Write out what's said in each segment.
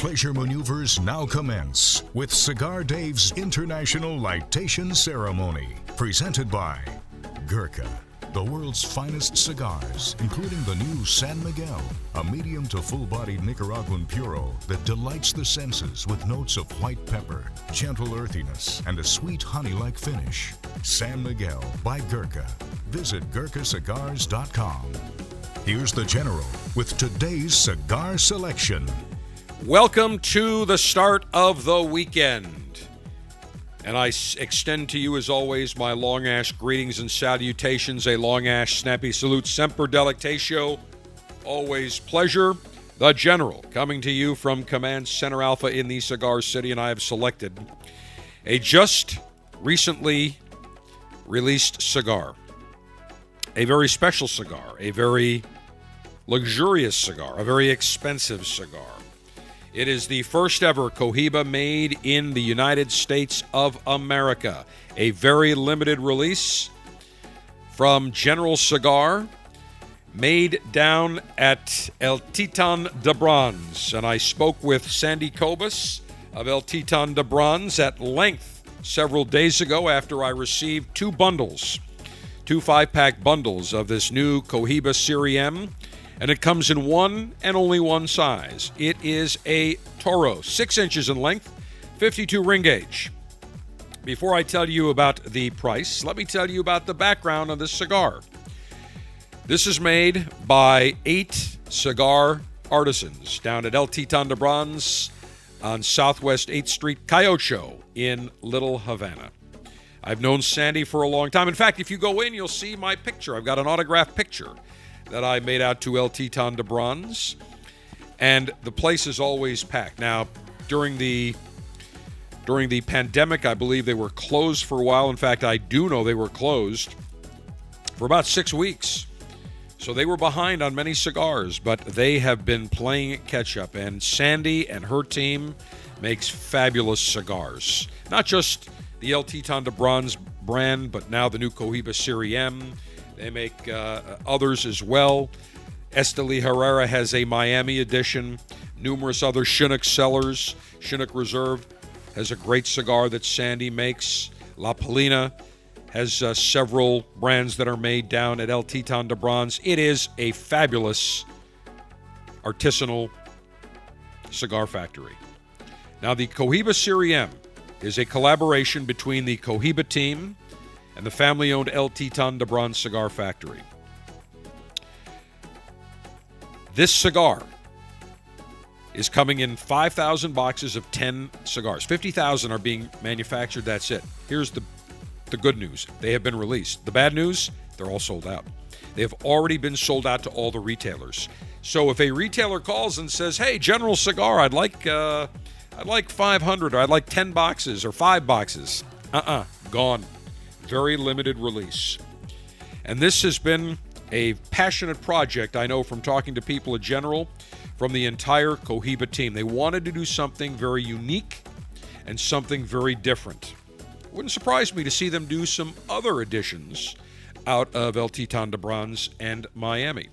pleasure maneuvers now commence with Cigar Dave's International Lightation Ceremony, presented by Gurkha, the world's finest cigars, including the new San Miguel, a medium to full bodied Nicaraguan puro that delights the senses with notes of white pepper, gentle earthiness, and a sweet honey like finish. San Miguel by Gurkha. Visit GurkhaCigars.com. Here's the General with today's cigar selection. Welcome to the start of the weekend. And I extend to you, as always, my long ash greetings and salutations. A long ash snappy salute, semper delectatio. Always pleasure. The General coming to you from Command Center Alpha in the Cigar City, and I have selected a just recently released cigar. A very special cigar, a very luxurious cigar, a very expensive cigar. It is the first ever Cohiba made in the United States of America. A very limited release from General Cigar, made down at El Titan de Bronze. And I spoke with Sandy Cobas of El Titan de Bronze at length several days ago after I received two bundles, two five pack bundles of this new Cohiba Serie M and it comes in one and only one size. It is a Toro, six inches in length, 52 ring gauge. Before I tell you about the price, let me tell you about the background of this cigar. This is made by eight cigar artisans down at El Titan de Bronze on Southwest 8th Street, Calle Ocho in Little Havana. I've known Sandy for a long time. In fact, if you go in, you'll see my picture. I've got an autographed picture that I made out to El Titan de Bronze, and the place is always packed. Now, during the during the pandemic, I believe they were closed for a while. In fact, I do know they were closed for about six weeks. So they were behind on many cigars, but they have been playing catch up. And Sandy and her team makes fabulous cigars. Not just the El Titan de Bronze brand, but now the new Cohiba Serie M they make uh, others as well. Esteli Herrera has a Miami edition. Numerous other Chinnock Cellars. Chinook Reserve has a great cigar that Sandy makes. La Palina has uh, several brands that are made down at El Titan de Bronze. It is a fabulous artisanal cigar factory. Now, the Cohiba Serie M is a collaboration between the Cohiba team and the family owned El Titan de Bronze Cigar Factory. This cigar is coming in 5,000 boxes of 10 cigars. 50,000 are being manufactured. That's it. Here's the, the good news they have been released. The bad news, they're all sold out. They have already been sold out to all the retailers. So if a retailer calls and says, "Hey, General Cigar, I'd like uh, I'd like 500 or I'd like 10 boxes or 5 boxes." Uh-uh, gone very limited release. And this has been a passionate project, I know from talking to people in general, from the entire Cohiba team. They wanted to do something very unique and something very different. It wouldn't surprise me to see them do some other additions out of El Titan de Bronze and Miami.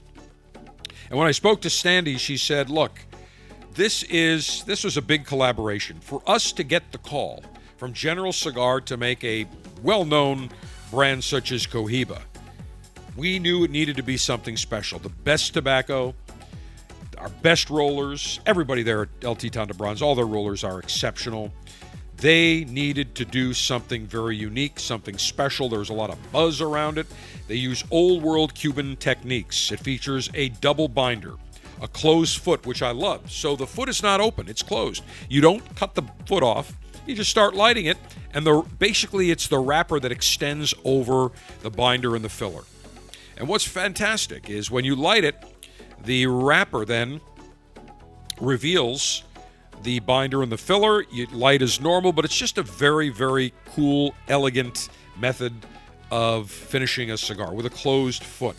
And when I spoke to Sandy, she said, "Look, this is this was a big collaboration. For us to get the call from General Cigar to make a well known brand such as Cohiba. We knew it needed to be something special. The best tobacco, our best rollers, everybody there at El Titan de Bronze, all their rollers are exceptional. They needed to do something very unique, something special. There's a lot of buzz around it. They use old world Cuban techniques. It features a double binder, a closed foot, which I love. So the foot is not open, it's closed. You don't cut the foot off you just start lighting it, and the basically it's the wrapper that extends over the binder and the filler. And what's fantastic is when you light it, the wrapper then reveals the binder and the filler. You light as normal, but it's just a very, very cool, elegant method of finishing a cigar with a closed foot.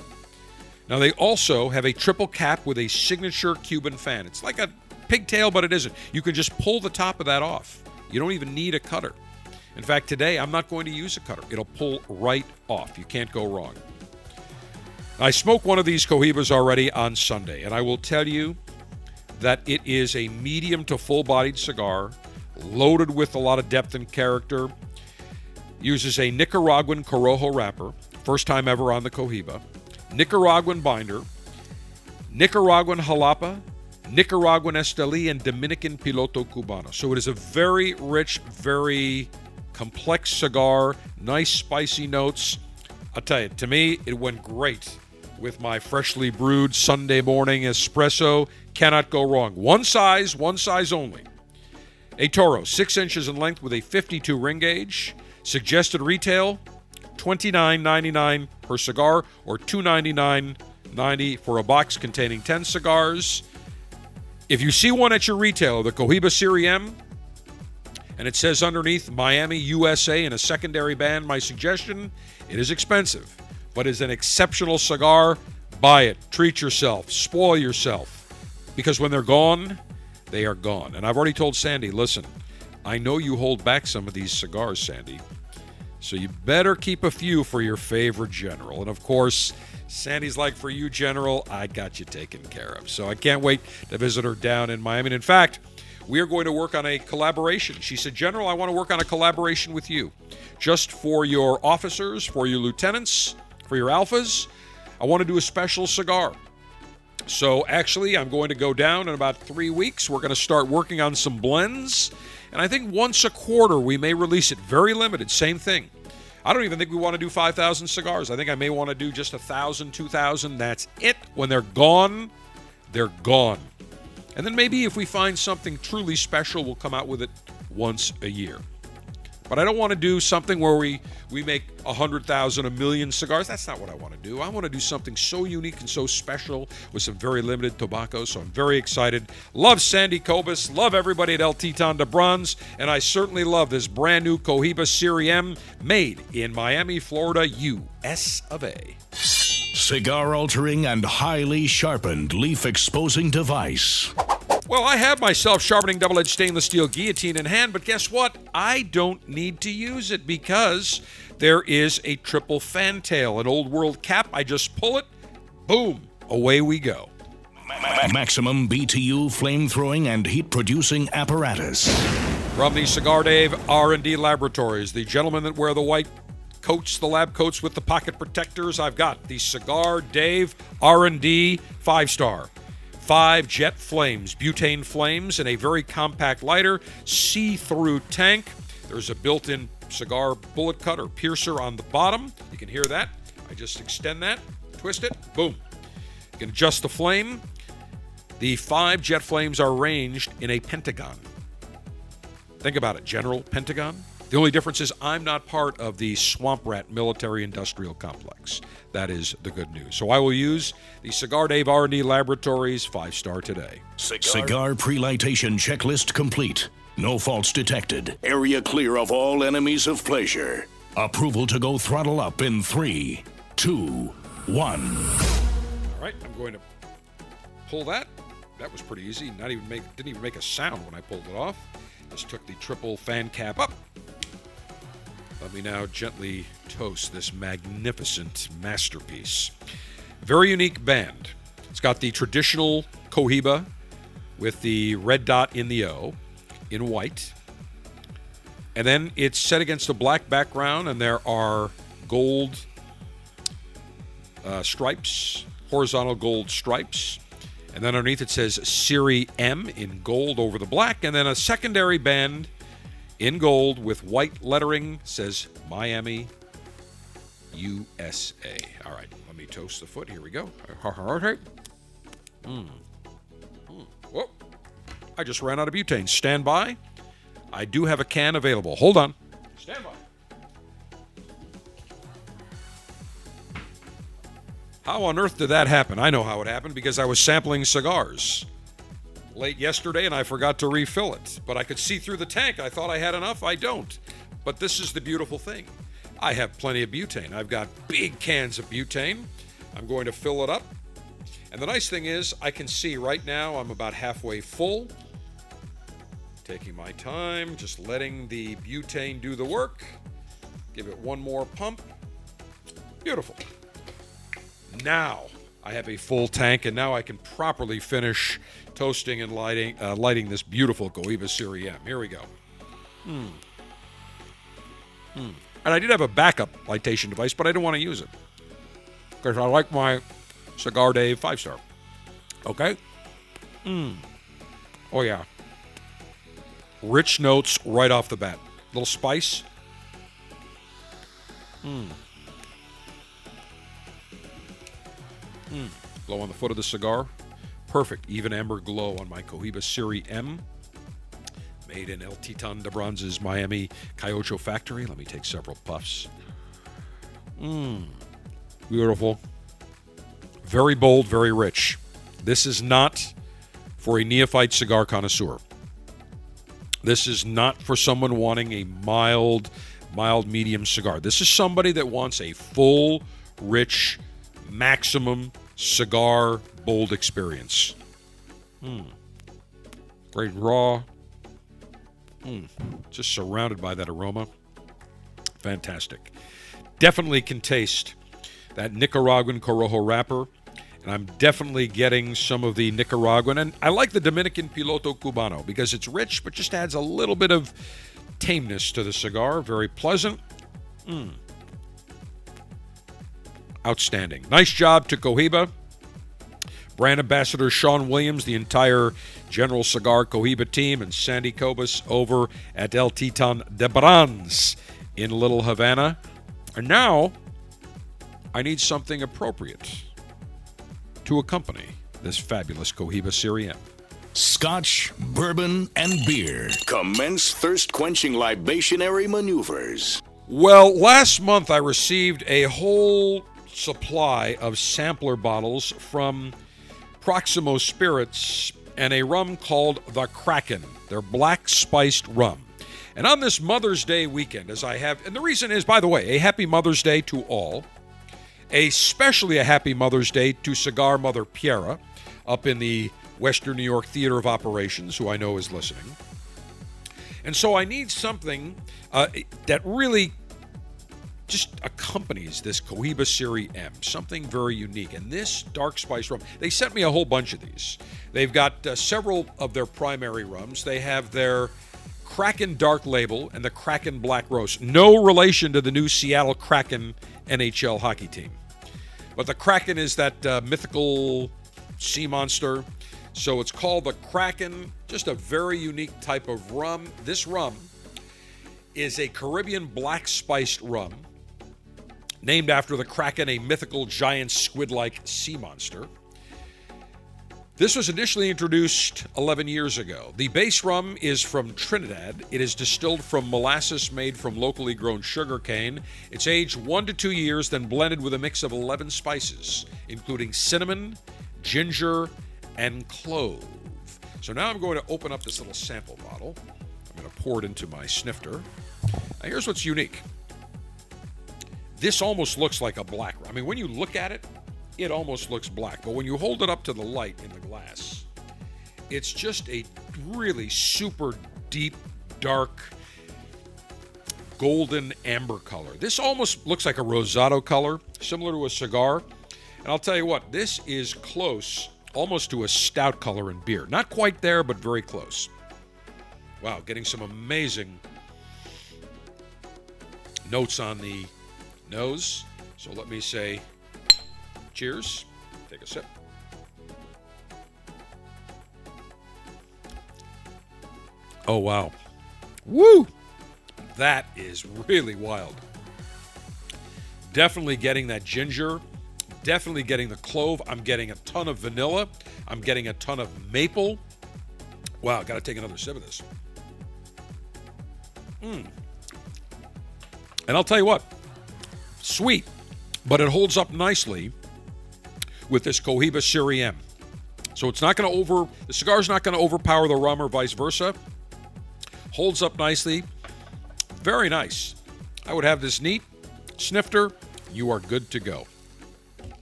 Now, they also have a triple cap with a signature Cuban fan. It's like a pigtail, but it isn't. You can just pull the top of that off. You don't even need a cutter. In fact, today I'm not going to use a cutter. It'll pull right off. You can't go wrong. I smoked one of these Cohibas already on Sunday, and I will tell you that it is a medium to full bodied cigar, loaded with a lot of depth and character. Uses a Nicaraguan Corojo wrapper, first time ever on the Cohiba, Nicaraguan binder, Nicaraguan Jalapa, Nicaraguan Esteli, and Dominican Piloto Cubano. So it is a very rich, very complex cigar, nice spicy notes. I'll tell you, to me, it went great with my freshly brewed Sunday morning espresso. Cannot go wrong. One size, one size only. A Toro, six inches in length with a 52 ring gauge. Suggested retail $29.99 per cigar or $299.90 for a box containing 10 cigars. If you see one at your retailer, the Cohiba Serie M, and it says underneath Miami, USA in a secondary band. My suggestion it is expensive, but is an exceptional cigar. Buy it, treat yourself, spoil yourself, because when they're gone, they are gone. And I've already told Sandy, listen, I know you hold back some of these cigars, Sandy, so you better keep a few for your favorite general. And of course, Sandy's like, for you, General, I got you taken care of. So I can't wait to visit her down in Miami. And in fact, we are going to work on a collaboration. She said, General, I want to work on a collaboration with you. Just for your officers, for your lieutenants, for your alphas. I want to do a special cigar. So actually, I'm going to go down in about three weeks. We're going to start working on some blends. And I think once a quarter, we may release it. Very limited, same thing. I don't even think we want to do 5,000 cigars. I think I may want to do just 1,000, 2,000. That's it. When they're gone, they're gone. And then maybe if we find something truly special, we'll come out with it once a year. But I don't want to do something where we, we make a hundred thousand, a million cigars. That's not what I want to do. I want to do something so unique and so special with some very limited tobacco. So I'm very excited. Love Sandy Cobas. Love everybody at El Titan de Bronze. And I certainly love this brand new Cohiba Serie M made in Miami, Florida, US of A. Cigar altering and highly sharpened leaf exposing device. Well, I have my self sharpening double edged stainless steel guillotine in hand, but guess what? I don't need to use it because there is a triple fantail, an old world cap. I just pull it, boom, away we go. Maximum BTU flame throwing and heat producing apparatus. From the Cigar Dave R&D Laboratories, the gentlemen that wear the white coats, the lab coats with the pocket protectors, I've got the Cigar Dave R&D 5-star five jet flames, butane flames, and a very compact lighter, see through tank. There's a built in cigar bullet cut or piercer on the bottom. You can hear that. I just extend that, twist it, boom. You can adjust the flame. The five jet flames are arranged in a pentagon. Think about it, General Pentagon. The only difference is I'm not part of the Swamp Rat military industrial complex. That is the good news. So I will use the Cigar Dave R&D Laboratories 5-star today. Cigar, Cigar pre-lightation checklist complete. No faults detected. Area clear of all enemies of pleasure. Approval to go throttle up in three, two, one. All right, I'm going to pull that. That was pretty easy. Not even make didn't even make a sound when I pulled it off. Just took the triple fan cap up let me now gently toast this magnificent masterpiece. Very unique band. It's got the traditional Cohiba with the red dot in the O in white. And then it's set against a black background, and there are gold uh, stripes, horizontal gold stripes. And then underneath it says Serie M in gold over the black, and then a secondary band in gold with white lettering says Miami, USA. All right, let me toast the foot. Here we go. Mm. Mm. Whoa. I just ran out of butane. Stand by. I do have a can available. Hold on. Stand by. How on earth did that happen? I know how it happened because I was sampling cigars late yesterday and I forgot to refill it. But I could see through the tank. I thought I had enough. I don't. But this is the beautiful thing. I have plenty of butane. I've got big cans of butane. I'm going to fill it up. And the nice thing is, I can see right now I'm about halfway full. Taking my time, just letting the butane do the work. Give it one more pump. Beautiful. Now, I have a full tank, and now I can properly finish toasting and lighting, uh, lighting this beautiful Cohiba Serie M. Here we go. Hmm. Hmm. And I did have a backup lightation device, but I didn't want to use it because I like my Cigar Dave five star. Okay. Hmm. Oh yeah. Rich notes right off the bat. Little spice. Hmm. Hmm. Glow on the foot of the cigar. Perfect. Even amber glow on my Cohiba Serie M. Made in El Titan de Bronze's Miami Calle Ocho factory. Let me take several puffs. Mmm. Beautiful. Very bold, very rich. This is not for a neophyte cigar connoisseur. This is not for someone wanting a mild, mild medium cigar. This is somebody that wants a full, rich, maximum cigar bold experience. Hmm. Great raw. Hmm. Just surrounded by that aroma. Fantastic. Definitely can taste that Nicaraguan Corojo wrapper. And I'm definitely getting some of the Nicaraguan. And I like the Dominican Piloto Cubano because it's rich, but just adds a little bit of tameness to the cigar. Very pleasant. Mm. Outstanding. Nice job to Cohiba. Brand Ambassador Sean Williams, the entire General Cigar Cohiba team, and Sandy Cobas over at El Titan de Bronze in Little Havana. And now, I need something appropriate to accompany this fabulous Cohiba Serie M. Scotch, bourbon, and beer. Commence thirst quenching libationary maneuvers. Well, last month I received a whole supply of sampler bottles from Proximo Spirits and a rum called the Kraken. They're black spiced rum. And on this Mother's Day weekend, as I have, and the reason is, by the way, a happy Mother's Day to all. Especially a happy Mother's Day to Cigar Mother Piera up in the Western New York Theater of Operations, who I know is listening. And so I need something uh, that really just accompanies this Cohiba Serie M, something very unique. And this dark spice rum, they sent me a whole bunch of these. They've got uh, several of their primary rums. They have their Kraken Dark Label and the Kraken Black Roast. No relation to the new Seattle Kraken NHL hockey team. But the Kraken is that uh, mythical sea monster. So it's called the Kraken, just a very unique type of rum. This rum is a Caribbean black spiced rum named after the Kraken, a mythical giant squid like sea monster. This was initially introduced 11 years ago. The base rum is from Trinidad. It is distilled from molasses made from locally grown sugar cane. It's aged one to two years, then blended with a mix of 11 spices, including cinnamon, ginger, and clove. So now I'm going to open up this little sample bottle. I'm going to pour it into my snifter. Now, here's what's unique this almost looks like a black. I mean, when you look at it, it almost looks black. But when you hold it up to the light in the glass, it's just a really super deep, dark, golden amber color. This almost looks like a rosado color, similar to a cigar. And I'll tell you what, this is close almost to a stout color in beer. Not quite there, but very close. Wow, getting some amazing notes on the nose. So let me say cheers. Take a sip. Oh, wow. Woo! That is really wild. Definitely getting that ginger. Definitely getting the clove. I'm getting a ton of vanilla. I'm getting a ton of maple. Wow, got to take another sip of this. Mmm. And I'll tell you what, sweet, but it holds up nicely with this Cohiba Serie M. So it's not going to over, the cigar's not going to overpower the rum or vice versa. Holds up nicely. Very nice. I would have this neat snifter. You are good to go.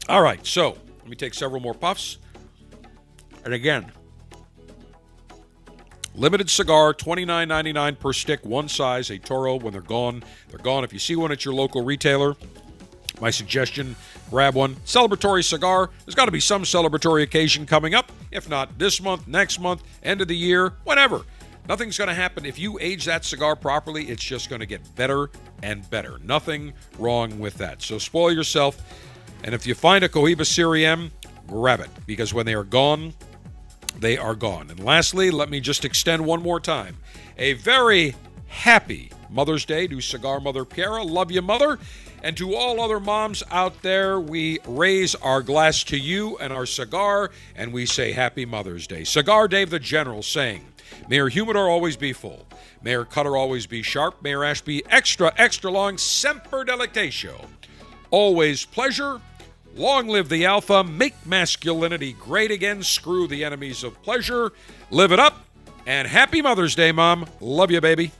All right, so let me take several more puffs. And again, limited cigar, $29.99 per stick, one size, a Toro. When they're gone, they're gone. If you see one at your local retailer, My suggestion grab one celebratory cigar. There's got to be some celebratory occasion coming up. If not this month, next month, end of the year, whatever. Nothing's going to happen. If you age that cigar properly, it's just going to get better and better. Nothing wrong with that. So spoil yourself. And if you find a Cohiba Serie M, grab it because when they are gone, they are gone. And lastly, let me just extend one more time a very happy Mother's Day to Cigar Mother Piera. Love you, Mother. And to all other moms out there, we raise our glass to you and our cigar, and we say Happy Mother's Day. Cigar Dave the General saying, May your humidor always be full. May your cutter always be sharp. May your ash be extra, extra long. Semper Delectatio. Always pleasure. Long live the Alpha. Make masculinity great again. Screw the enemies of pleasure. Live it up. And happy Mother's Day, Mom. Love you, baby.